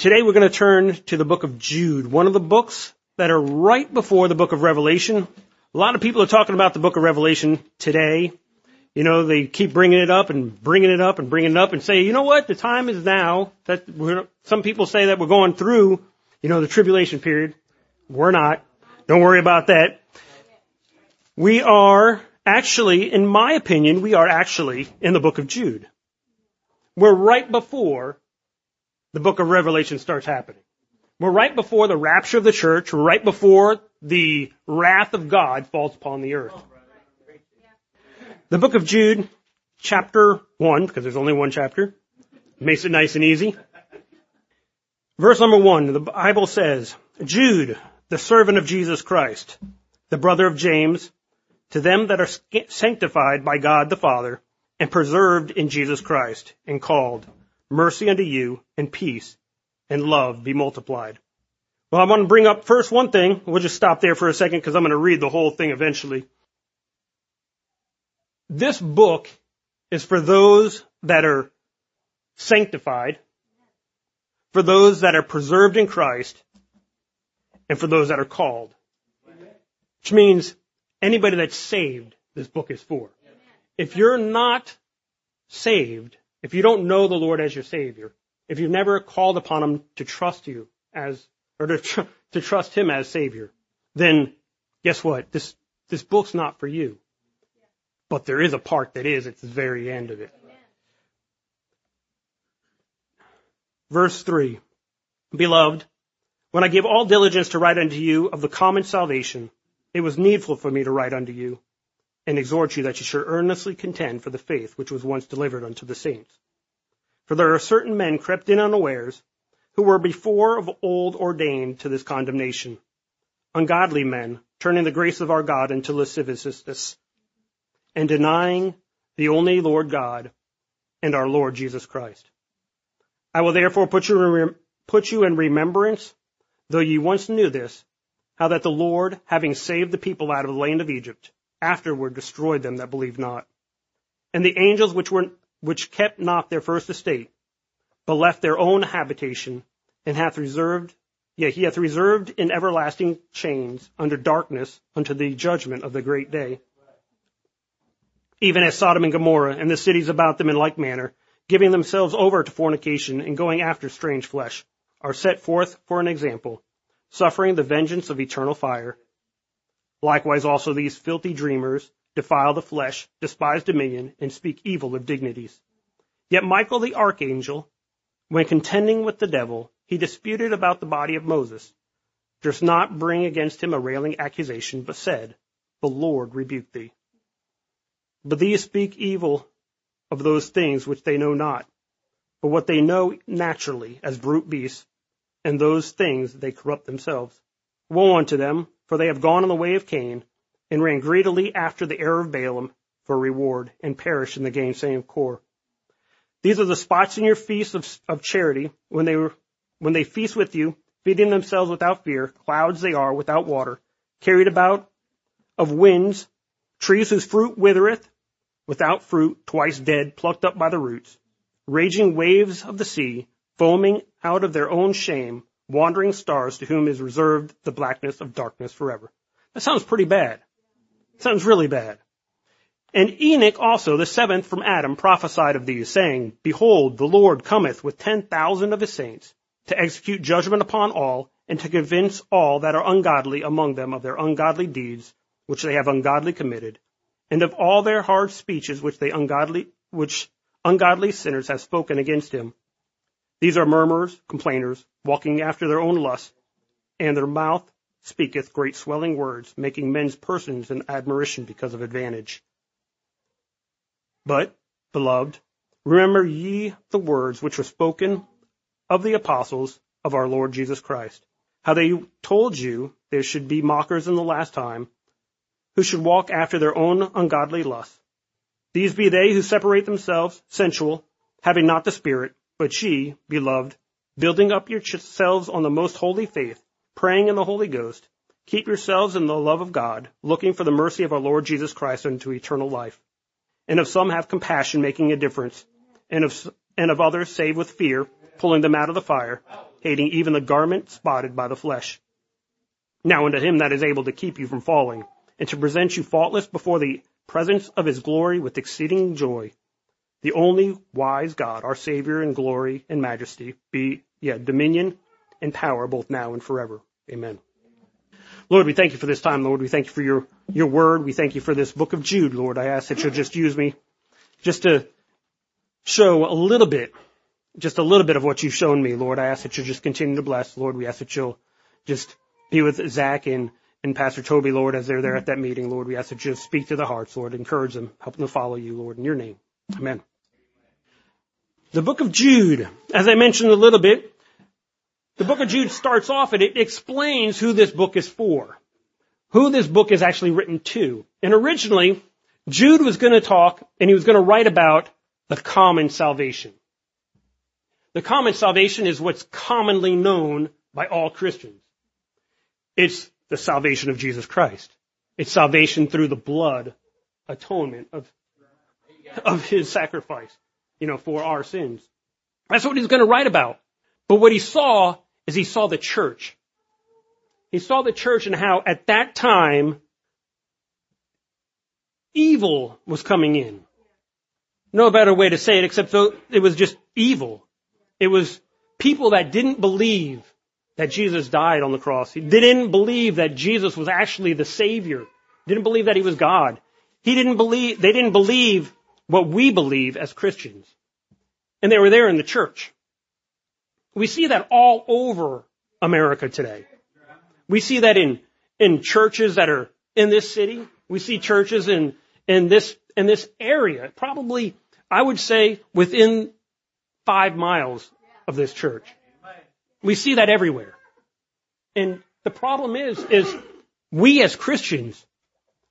Today we're going to turn to the book of Jude, one of the books that are right before the book of Revelation. A lot of people are talking about the book of Revelation today. You know, they keep bringing it up and bringing it up and bringing it up and say, you know what, the time is now that we're, some people say that we're going through, you know, the tribulation period. We're not. Don't worry about that. We are actually, in my opinion, we are actually in the book of Jude. We're right before the book of Revelation starts happening. We're right before the rapture of the church, right before the wrath of God falls upon the earth. The book of Jude, chapter 1, because there's only one chapter, makes it nice and easy. Verse number 1, the Bible says, Jude, the servant of Jesus Christ, the brother of James, to them that are sanctified by God the Father and preserved in Jesus Christ and called, mercy unto you, and peace, and love be multiplied. Well, I want to bring up first one thing. We'll just stop there for a second because I'm going to read the whole thing eventually. This book is for those that are sanctified, for those that are preserved in Christ, and for those that are called. Which means anybody that's saved, this book is for. If you're not saved, if you don't know the Lord as your Savior, if you've never called upon Him to trust you as, or to, tr- to trust Him as Savior, then guess what? This, this book's not for you. But there is a part that is at the very end of it. Verse 3. Beloved, when I give all diligence to write unto you of the common salvation, it was needful for me to write unto you, and exhort you that you should earnestly contend for the faith which was once delivered unto the saints. For there are certain men crept in unawares, who were before of old ordained to this condemnation, ungodly men, turning the grace of our God into lasciviousness, and denying the only Lord God and our Lord Jesus Christ. I will therefore put you put you in remembrance, though ye once knew this, how that the Lord, having saved the people out of the land of Egypt, afterward destroyed them that believed not. And the angels which were which kept not their first estate, but left their own habitation, and hath reserved yea, he hath reserved in everlasting chains under darkness unto the judgment of the great day. Even as Sodom and Gomorrah and the cities about them in like manner, giving themselves over to fornication and going after strange flesh, are set forth for an example, suffering the vengeance of eternal fire. Likewise also these filthy dreamers defile the flesh, despise dominion, and speak evil of dignities. Yet Michael the archangel, when contending with the devil, he disputed about the body of Moses, durst not bring against him a railing accusation, but said, The Lord rebuke thee. But these speak evil of those things which they know not, but what they know naturally as brute beasts, and those things they corrupt themselves. Woe unto them, for they have gone in the way of Cain, and ran greedily after the error of Balaam for reward, and perished in the gainsaying of Core. These are the spots in your feasts of, of charity, when they when they feast with you, feeding themselves without fear, clouds they are without water, carried about of winds, trees whose fruit withereth, without fruit, twice dead, plucked up by the roots, raging waves of the sea, foaming out of their own shame, wandering stars to whom is reserved the blackness of darkness forever. That sounds pretty bad. Sounds really bad. And Enoch also, the seventh from Adam, prophesied of these, saying, Behold, the Lord cometh with ten thousand of his saints, to execute judgment upon all, and to convince all that are ungodly among them of their ungodly deeds, which they have ungodly committed, and of all their hard speeches which they ungodly, which ungodly sinners have spoken against him. These are murmurers, complainers, walking after their own lusts, and their mouth speaketh great swelling words, making men's persons in admiration because of advantage. But, beloved, remember ye the words which were spoken of the apostles of our Lord Jesus Christ, how they told you there should be mockers in the last time, who should walk after their own ungodly lusts. These be they who separate themselves, sensual, having not the Spirit, but ye, beloved, building up yourselves on the most holy faith, praying in the Holy Ghost, keep yourselves in the love of God, looking for the mercy of our Lord Jesus Christ unto eternal life. And of some have compassion, making a difference, and of, and of others save with fear, pulling them out of the fire. hating even the garment spotted by the flesh. Now unto him that is able to keep you from falling, and to present you faultless before the presence of his glory with exceeding joy. The only wise God, our Savior in glory and majesty, be, yeah, dominion and power both now and forever. Amen. Lord, we thank you for this time, Lord. We thank you for your, your word. We thank you for this book of Jude, Lord. I ask that you'll just use me just to show a little bit, just a little bit of what you've shown me, Lord. I ask that you'll just continue to bless, Lord. We ask that you'll just be with Zach and, and Pastor Toby, Lord, as they're there at that meeting, Lord. We ask that you'll speak to the hearts, Lord. Encourage them, help them to follow you, Lord, in your name. Amen. The book of Jude, as I mentioned a little bit, the book of Jude starts off and it explains who this book is for. Who this book is actually written to. And originally, Jude was going to talk and he was going to write about the common salvation. The common salvation is what's commonly known by all Christians. It's the salvation of Jesus Christ. It's salvation through the blood atonement of, of his sacrifice you know, for our sins. That's what he's going to write about. But what he saw is he saw the church. He saw the church and how at that time evil was coming in. No better way to say it except so it was just evil. It was people that didn't believe that Jesus died on the cross. They didn't believe that Jesus was actually the Savior. Didn't believe that He was God. He didn't believe, they didn't believe what we believe as Christians. And they were there in the church. We see that all over America today. We see that in, in churches that are in this city. We see churches in, in this, in this area. Probably, I would say, within five miles of this church. We see that everywhere. And the problem is, is we as Christians,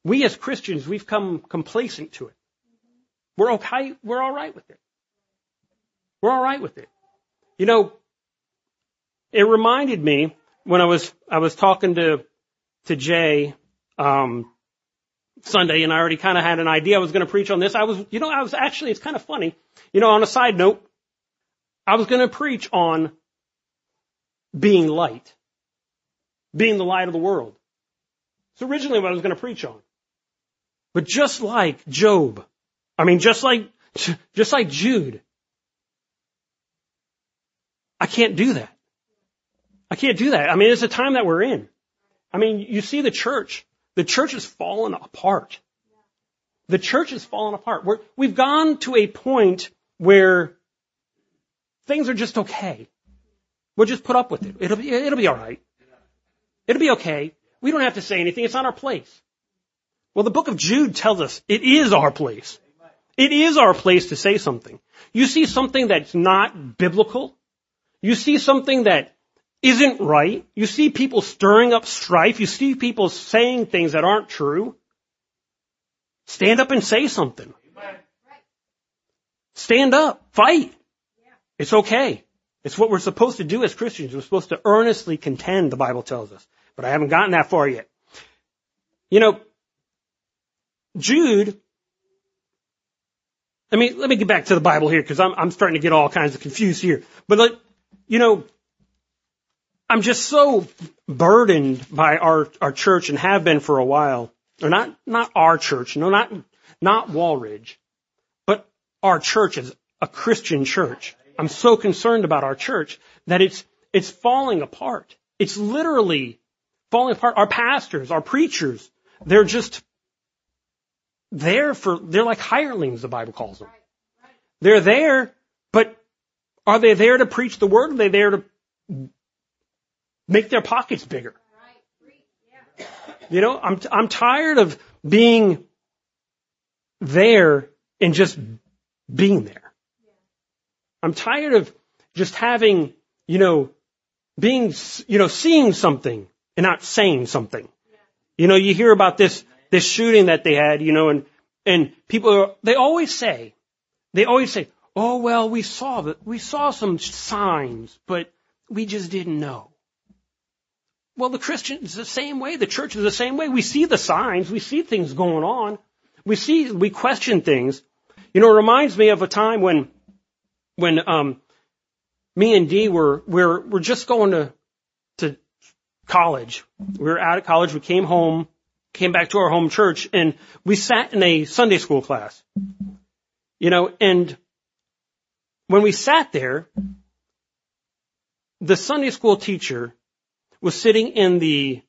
we as Christians, we've come complacent to it. We're okay. We're all right with it. We're all right with it. You know, it reminded me when I was I was talking to to Jay um, Sunday, and I already kind of had an idea I was going to preach on this. I was, you know, I was actually it's kind of funny. You know, on a side note, I was going to preach on being light, being the light of the world. It's originally what I was going to preach on. But just like Job, I mean, just like, just like Jude. I can't do that. I can't do that. I mean, it's a time that we're in. I mean, you see the church. The church has fallen apart. The church has fallen apart. We're, we've gone to a point where things are just okay. We'll just put up with it. It'll be, it'll be alright. It'll be okay. We don't have to say anything. It's not our place. Well, the book of Jude tells us it is our place. It is our place to say something. You see something that's not biblical. You see something that isn't right. You see people stirring up strife. You see people saying things that aren't true. Stand up and say something. Stand up. Fight. It's okay. It's what we're supposed to do as Christians. We're supposed to earnestly contend, the Bible tells us. But I haven't gotten that far yet. You know, Jude let me, let me get back to the Bible here because I'm, I'm starting to get all kinds of confused here. But like, you know, I'm just so burdened by our, our church and have been for a while. Or not, not our church, no, not, not Walridge, but our church is a Christian church. I'm so concerned about our church that it's, it's falling apart. It's literally falling apart. Our pastors, our preachers, they're just there for, they're like hirelings, the Bible calls them. They're there, but are they there to preach the word? Or are they there to make their pockets bigger? You know, I'm, I'm tired of being there and just being there. I'm tired of just having, you know, being, you know, seeing something and not saying something. You know, you hear about this this shooting that they had, you know, and, and people, are, they always say, they always say, oh well, we saw that, we saw some signs, but we just didn't know. Well, the Christians the same way, the church is the same way. We see the signs, we see things going on, we see, we question things. You know, it reminds me of a time when, when, um, me and Dee were, we're, we're just going to, to college. We were out of college. We came home, came back to our home church and we sat in a Sunday school class. You know, and when we sat there, the Sunday school teacher was sitting in the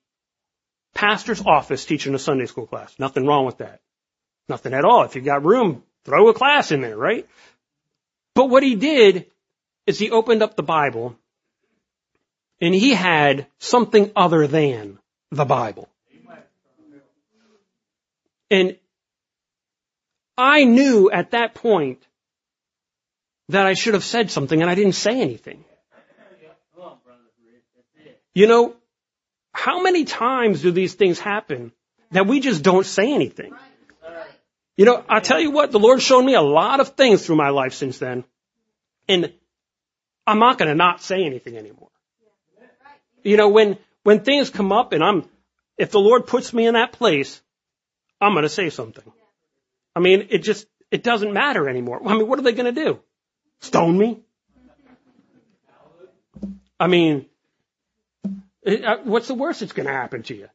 pastor's office teaching a Sunday school class. Nothing wrong with that. Nothing at all. If you got room, throw a class in there, right? But what he did is he opened up the Bible and he had something other than the Bible. And I knew at that point that I should have said something and I didn't say anything. You know, how many times do these things happen that we just don't say anything? You know, I'll tell you what, the Lord showed me a lot of things through my life since then. And I'm not going to not say anything anymore. You know, when, when things come up and I'm, if the Lord puts me in that place, I'm going to say something. I mean, it just, it doesn't matter anymore. I mean, what are they going to do? Stone me? I mean, uh, what's the worst that's going to happen to you?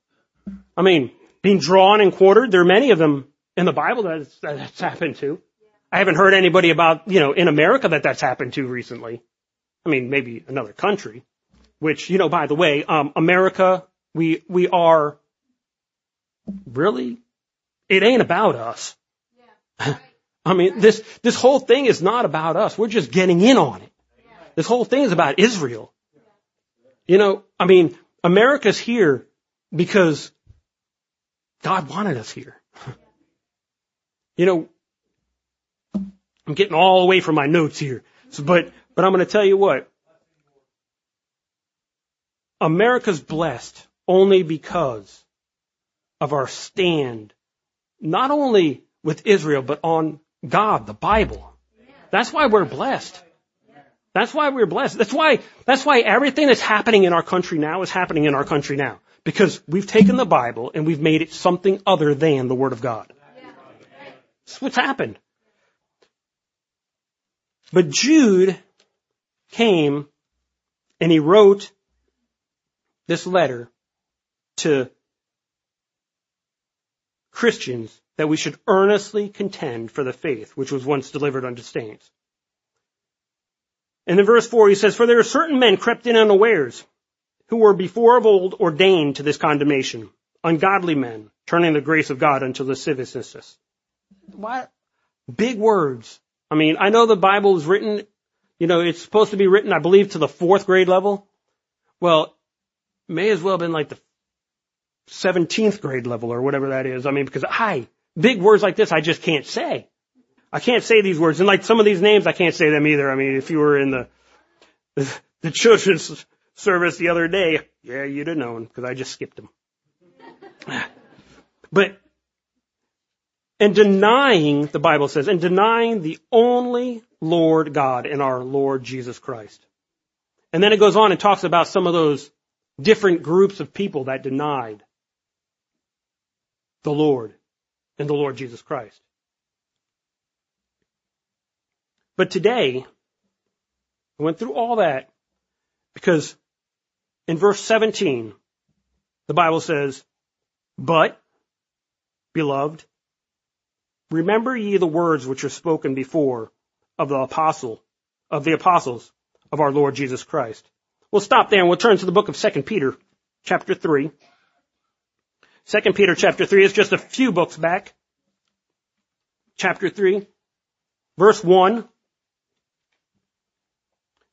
I mean, being drawn and quartered, there are many of them in the Bible that that's happened to. I haven't heard anybody about, you know, in America that that's happened to recently. I mean, maybe another country, which, you know, by the way, um, America, we, we are really, it ain't about us. Yeah. I mean, this, this whole thing is not about us. We're just getting in on it. This whole thing is about Israel. You know, I mean, America's here because God wanted us here. you know, I'm getting all away from my notes here. So, but, but I'm going to tell you what. America's blessed only because of our stand, not only with Israel, but on God, the Bible. That's why we're blessed. That's why we're blessed. That's why, that's why everything that's happening in our country now is happening in our country now. Because we've taken the Bible and we've made it something other than the Word of God. That's what's happened. But Jude came and he wrote this letter to Christians that we should earnestly contend for the faith which was once delivered unto saints. And in verse 4 he says, For there are certain men crept in unawares, who were before of old ordained to this condemnation, ungodly men, turning the grace of God unto lasciviousness. What? Big words. I mean, I know the Bible is written, you know, it's supposed to be written, I believe, to the fourth grade level. Well, may as well have been like the 17th grade level or whatever that is. I mean, because I, big words like this, I just can't say. I can't say these words. And like some of these names, I can't say them either. I mean, if you were in the, the children's service the other day, yeah, you'd have known because I just skipped them. But, and denying, the Bible says, and denying the only Lord God and our Lord Jesus Christ. And then it goes on and talks about some of those different groups of people that denied the Lord and the Lord Jesus Christ. But today, I went through all that because in verse 17, the Bible says, But, beloved, remember ye the words which are spoken before of the apostle, of the apostles of our Lord Jesus Christ. We'll stop there and we'll turn to the book of 2 Peter, chapter 3. 2 Peter chapter 3 is just a few books back. Chapter 3, verse 1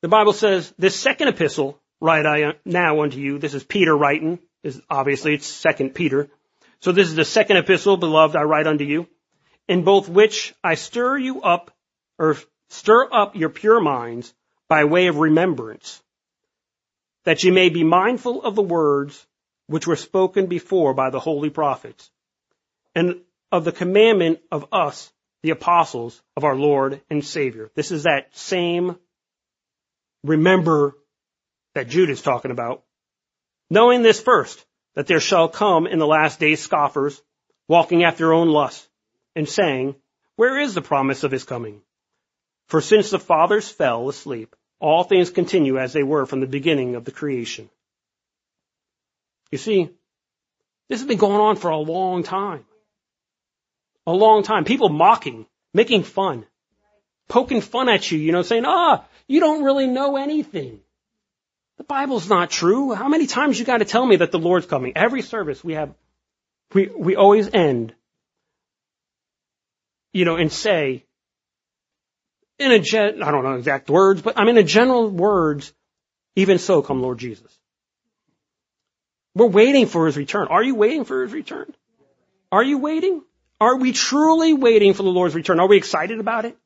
the Bible says, this second epistle write I now unto you. This is Peter writing. Is obviously it's second Peter. So this is the second epistle, beloved, I write unto you, in both which I stir you up, or stir up your pure minds by way of remembrance, that ye may be mindful of the words which were spoken before by the holy prophets, and of the commandment of us, the apostles of our Lord and Savior. This is that same remember that Jude is talking about. Knowing this first, that there shall come in the last days scoffers, walking after their own lusts, and saying, Where is the promise of his coming? For since the fathers fell asleep, all things continue as they were from the beginning of the creation. You see, this has been going on for a long time. A long time. People mocking, making fun, poking fun at you, you know, saying, ah, you don't really know anything. The Bible's not true. How many times you gotta tell me that the Lord's coming? Every service we have, we, we always end, you know, and say, in a gen, I don't know exact words, but I mean in general words, even so come Lord Jesus. We're waiting for his return. Are you waiting for his return? Are you waiting? Are we truly waiting for the Lord's return? Are we excited about it?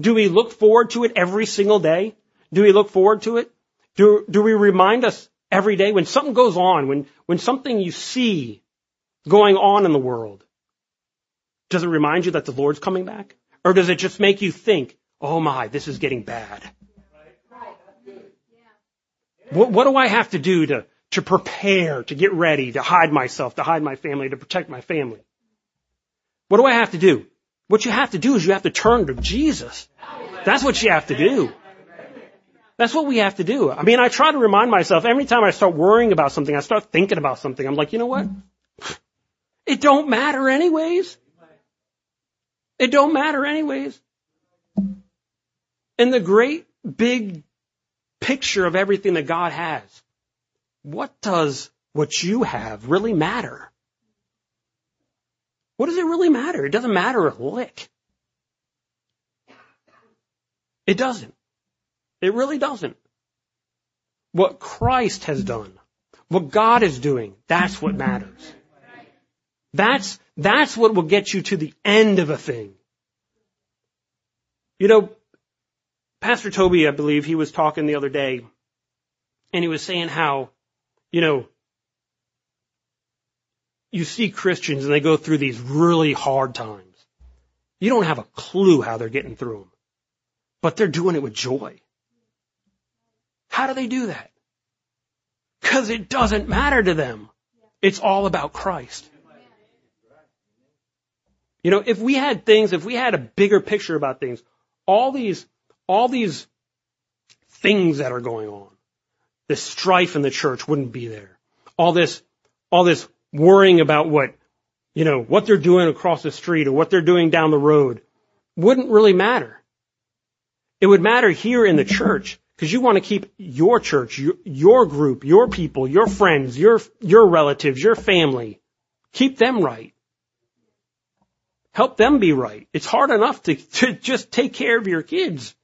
Do we look forward to it every single day? Do we look forward to it? Do, do we remind us every day when something goes on, when, when something you see going on in the world, does it remind you that the Lord's coming back? Or does it just make you think, oh my, this is getting bad? What, what do I have to do to, to prepare, to get ready, to hide myself, to hide my family, to protect my family? What do I have to do? What you have to do is you have to turn to Jesus. That's what you have to do. That's what we have to do. I mean, I try to remind myself every time I start worrying about something, I start thinking about something, I'm like, you know what? It don't matter anyways. It don't matter anyways. In the great big picture of everything that God has, what does what you have really matter? What does it really matter? It doesn't matter a lick. It doesn't. It really doesn't. What Christ has done, what God is doing, that's what matters. That's, that's what will get you to the end of a thing. You know, Pastor Toby, I believe, he was talking the other day, and he was saying how, you know, you see Christians and they go through these really hard times. You don't have a clue how they're getting through them, but they're doing it with joy. How do they do that? Cause it doesn't matter to them. It's all about Christ. You know, if we had things, if we had a bigger picture about things, all these, all these things that are going on, this strife in the church wouldn't be there. All this, all this worrying about what, you know, what they're doing across the street or what they're doing down the road wouldn't really matter. It would matter here in the church because you want to keep your church, your, your group, your people, your friends, your, your relatives, your family, keep them right. Help them be right. It's hard enough to, to just take care of your kids.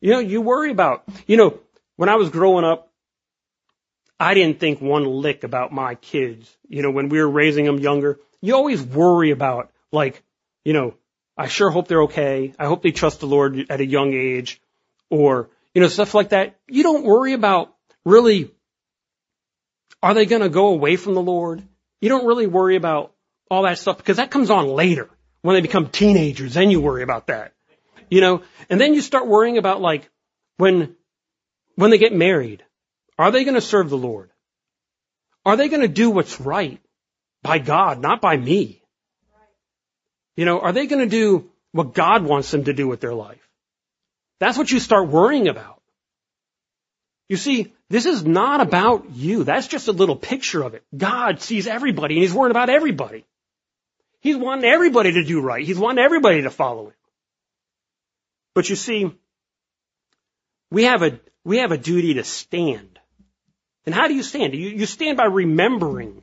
You know, you worry about, you know, when I was growing up, I didn't think one lick about my kids. You know, when we were raising them younger, you always worry about, like, you know, I sure hope they're okay. I hope they trust the Lord at a young age or, you know, stuff like that. You don't worry about really, are they going to go away from the Lord? You don't really worry about all that stuff because that comes on later when they become teenagers. Then you worry about that, you know, and then you start worrying about like when, when they get married, are they going to serve the Lord? Are they going to do what's right by God, not by me? You know, are they going to do what God wants them to do with their life? That's what you start worrying about. You see, this is not about you. That's just a little picture of it. God sees everybody and He's worried about everybody. He's wanting everybody to do right. He's wanting everybody to follow Him. But you see, we have a, we have a duty to stand. And how do you stand? You, you stand by remembering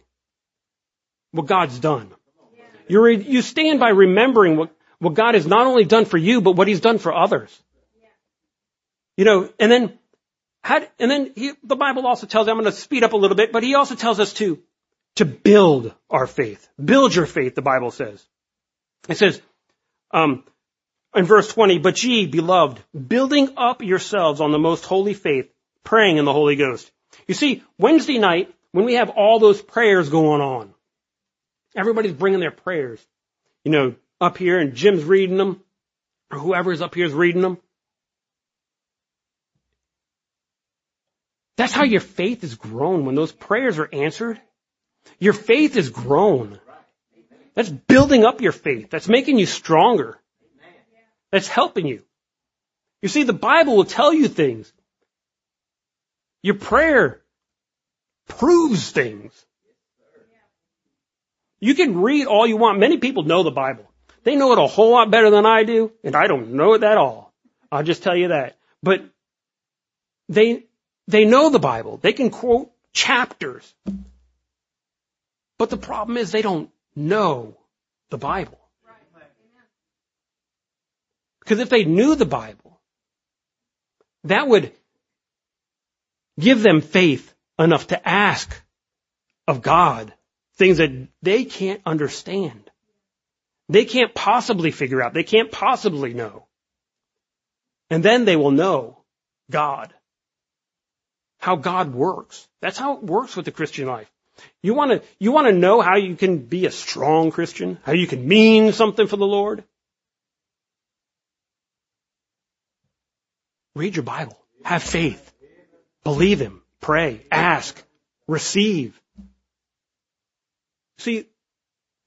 what God's done. You, you stand by remembering what, what God has not only done for you, but what He's done for others. You know, and then, how, and then he, the Bible also tells, I'm going to speed up a little bit, but he also tells us to, to build our faith. Build your faith, the Bible says. It says, um, in verse 20, but ye, beloved, building up yourselves on the most holy faith, praying in the Holy Ghost. You see, Wednesday night, when we have all those prayers going on, everybody's bringing their prayers, you know, up here and Jim's reading them, or whoever's up here is reading them. That's how your faith is grown when those prayers are answered. Your faith is grown. That's building up your faith. That's making you stronger. That's helping you. You see, the Bible will tell you things. Your prayer proves things. You can read all you want. Many people know the Bible. They know it a whole lot better than I do, and I don't know it at all. I'll just tell you that. But they, they know the Bible. They can quote chapters. But the problem is they don't know the Bible. Because if they knew the Bible, that would give them faith enough to ask of God things that they can't understand. They can't possibly figure out. They can't possibly know. And then they will know God. How God works. That's how it works with the Christian life. You want to, you want to know how you can be a strong Christian? How you can mean something for the Lord? Read your Bible. Have faith. Believe Him. Pray. Ask. Receive. See,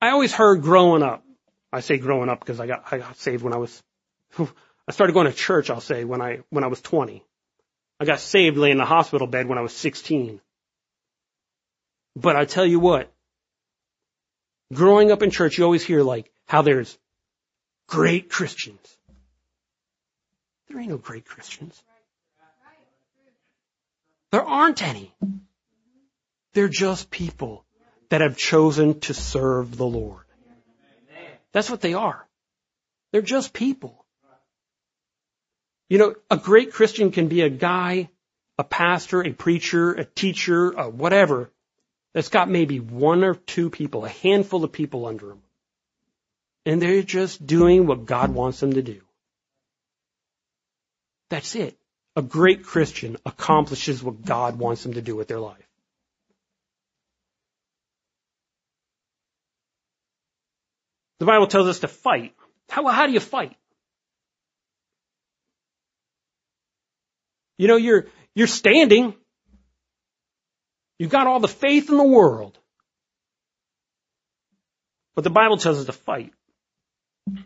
I always heard growing up, I say growing up because I got, I got saved when I was, I started going to church, I'll say, when I, when I was 20. I got saved laying in the hospital bed when I was 16. But I tell you what, growing up in church, you always hear like how there's great Christians. There ain't no great Christians. There aren't any. They're just people that have chosen to serve the Lord. That's what they are. They're just people. You know, a great Christian can be a guy, a pastor, a preacher, a teacher, a whatever, that's got maybe one or two people, a handful of people under him. And they're just doing what God wants them to do. That's it. A great Christian accomplishes what God wants them to do with their life. The Bible tells us to fight. How, how do you fight? You know, you're, you're standing. You've got all the faith in the world. But the Bible tells us to fight. It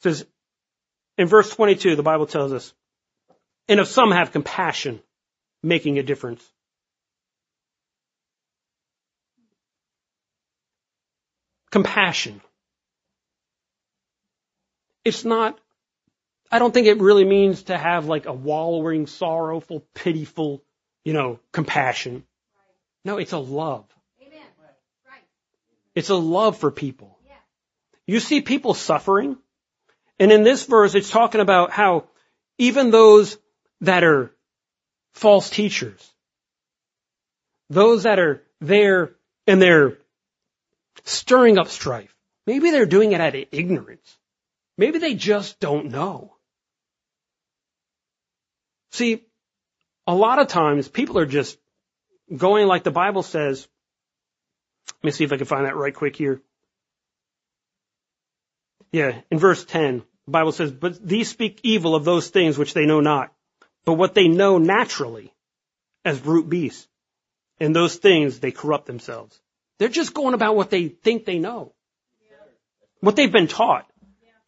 says, in verse 22, the Bible tells us, and if some have compassion, making a difference. Compassion. It's not, I don't think it really means to have like a wallowing, sorrowful, pitiful, you know, compassion. No, it's a love. Amen. Right. It's a love for people. Yeah. You see people suffering, and in this verse it's talking about how even those that are false teachers, those that are there and they're stirring up strife, maybe they're doing it out of ignorance. Maybe they just don't know. See, a lot of times people are just going like the Bible says. Let me see if I can find that right quick here. Yeah, in verse 10, the Bible says, But these speak evil of those things which they know not, but what they know naturally as brute beasts. And those things they corrupt themselves. They're just going about what they think they know. What they've been taught.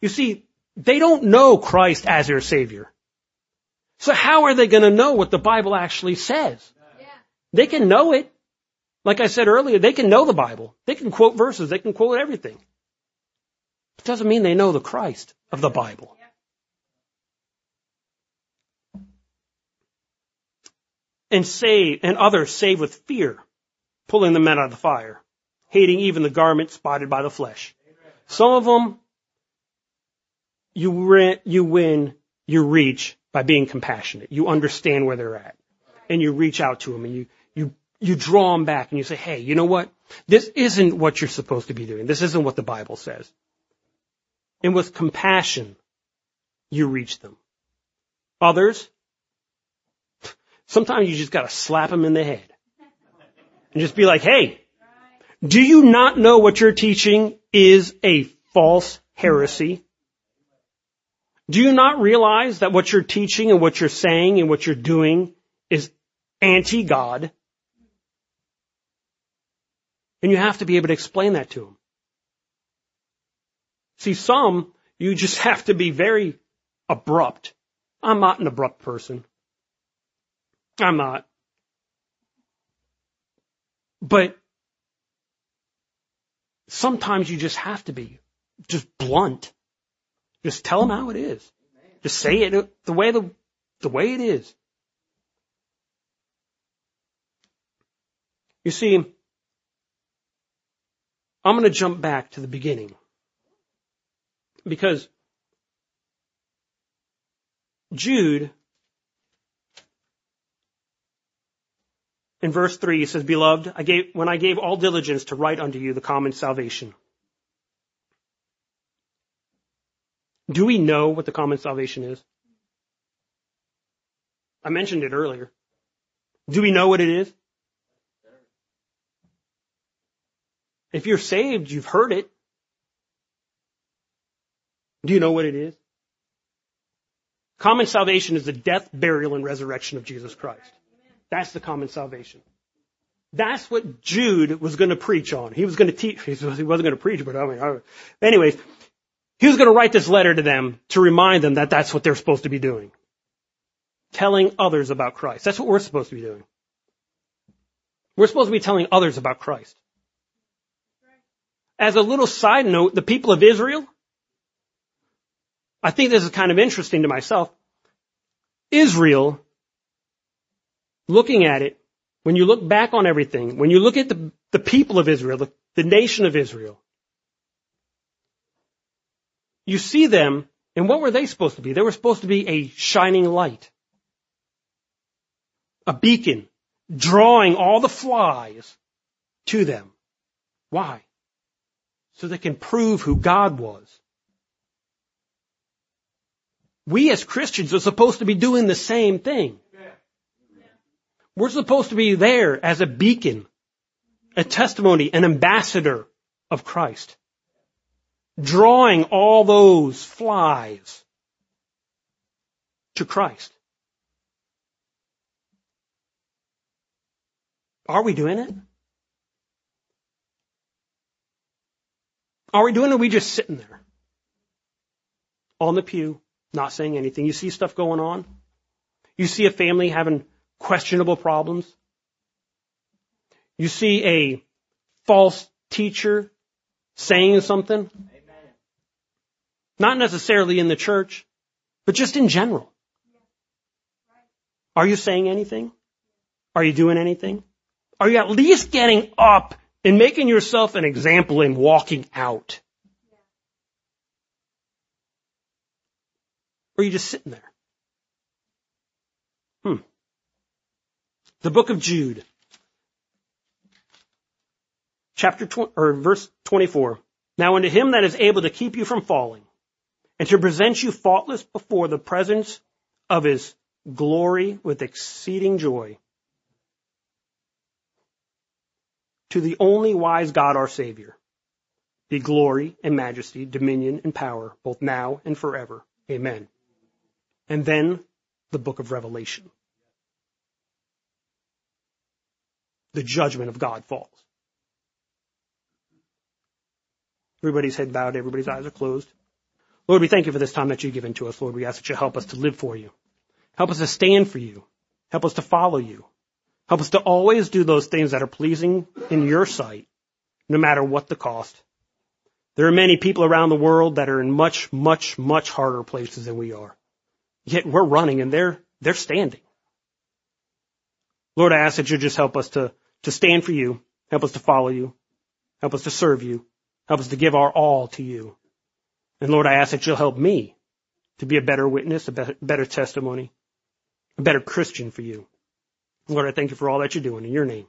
You see, they don't know Christ as their Savior. So how are they going to know what the Bible actually says? They can know it. Like I said earlier, they can know the Bible. They can quote verses. They can quote everything. It doesn't mean they know the Christ of the Bible. And save, and others save with fear, pulling the men out of the fire, hating even the garment spotted by the flesh. Some of them, you, you win, you reach by being compassionate. You understand where they're at. And you reach out to them and you, you draw them back and you say, hey, you know what? This isn't what you're supposed to be doing. This isn't what the Bible says. And with compassion, you reach them. Others, sometimes you just gotta slap them in the head. And just be like, hey, do you not know what you're teaching is a false heresy? Do you not realize that what you're teaching and what you're saying and what you're doing is anti-God? And you have to be able to explain that to them. See, some, you just have to be very abrupt. I'm not an abrupt person. I'm not. But sometimes you just have to be just blunt. Just tell them how it is. Just say it the way the, the way it is. You see, I'm going to jump back to the beginning. Because Jude, in verse 3, he says, Beloved, I gave, when I gave all diligence to write unto you the common salvation. Do we know what the common salvation is? I mentioned it earlier. Do we know what it is? If you're saved, you've heard it. Do you know what it is? Common salvation is the death, burial, and resurrection of Jesus Christ. That's the common salvation. That's what Jude was going to preach on. He was going to teach, he wasn't going to preach, but I mean, I, anyways, he was going to write this letter to them to remind them that that's what they're supposed to be doing. Telling others about Christ. That's what we're supposed to be doing. We're supposed to be telling others about Christ. As a little side note, the people of Israel, I think this is kind of interesting to myself. Israel, looking at it, when you look back on everything, when you look at the, the people of Israel, the, the nation of Israel, you see them, and what were they supposed to be? They were supposed to be a shining light. A beacon, drawing all the flies to them. Why? so they can prove who God was. We as Christians are supposed to be doing the same thing. We're supposed to be there as a beacon, a testimony, an ambassador of Christ. Drawing all those flies to Christ. Are we doing it? Are we doing it or are we just sitting there? On the pew, not saying anything. You see stuff going on? You see a family having questionable problems? You see a false teacher saying something? Amen. Not necessarily in the church, but just in general. Are you saying anything? Are you doing anything? Are you at least getting up and making yourself an example in walking out? Or are you just sitting there? The book of Jude. Chapter 20, or verse 24. Now unto him that is able to keep you from falling and to present you faultless before the presence of his glory with exceeding joy to the only wise God our Savior, be glory and majesty, dominion and power, both now and forever. Amen. And then the book of Revelation. The judgment of God falls. Everybody's head bowed, everybody's eyes are closed. Lord, we thank you for this time that you've given to us. Lord, we ask that you help us to live for you. Help us to stand for you. Help us to follow you. Help us to always do those things that are pleasing in your sight, no matter what the cost. There are many people around the world that are in much, much, much harder places than we are. Yet we're running and they're, they're standing. Lord, I ask that you just help us to, to stand for you. Help us to follow you. Help us to serve you. Help us to give our all to you. And Lord, I ask that you'll help me to be a better witness, a better, testimony, a better Christian for you. Lord, I thank you for all that you're doing in your name.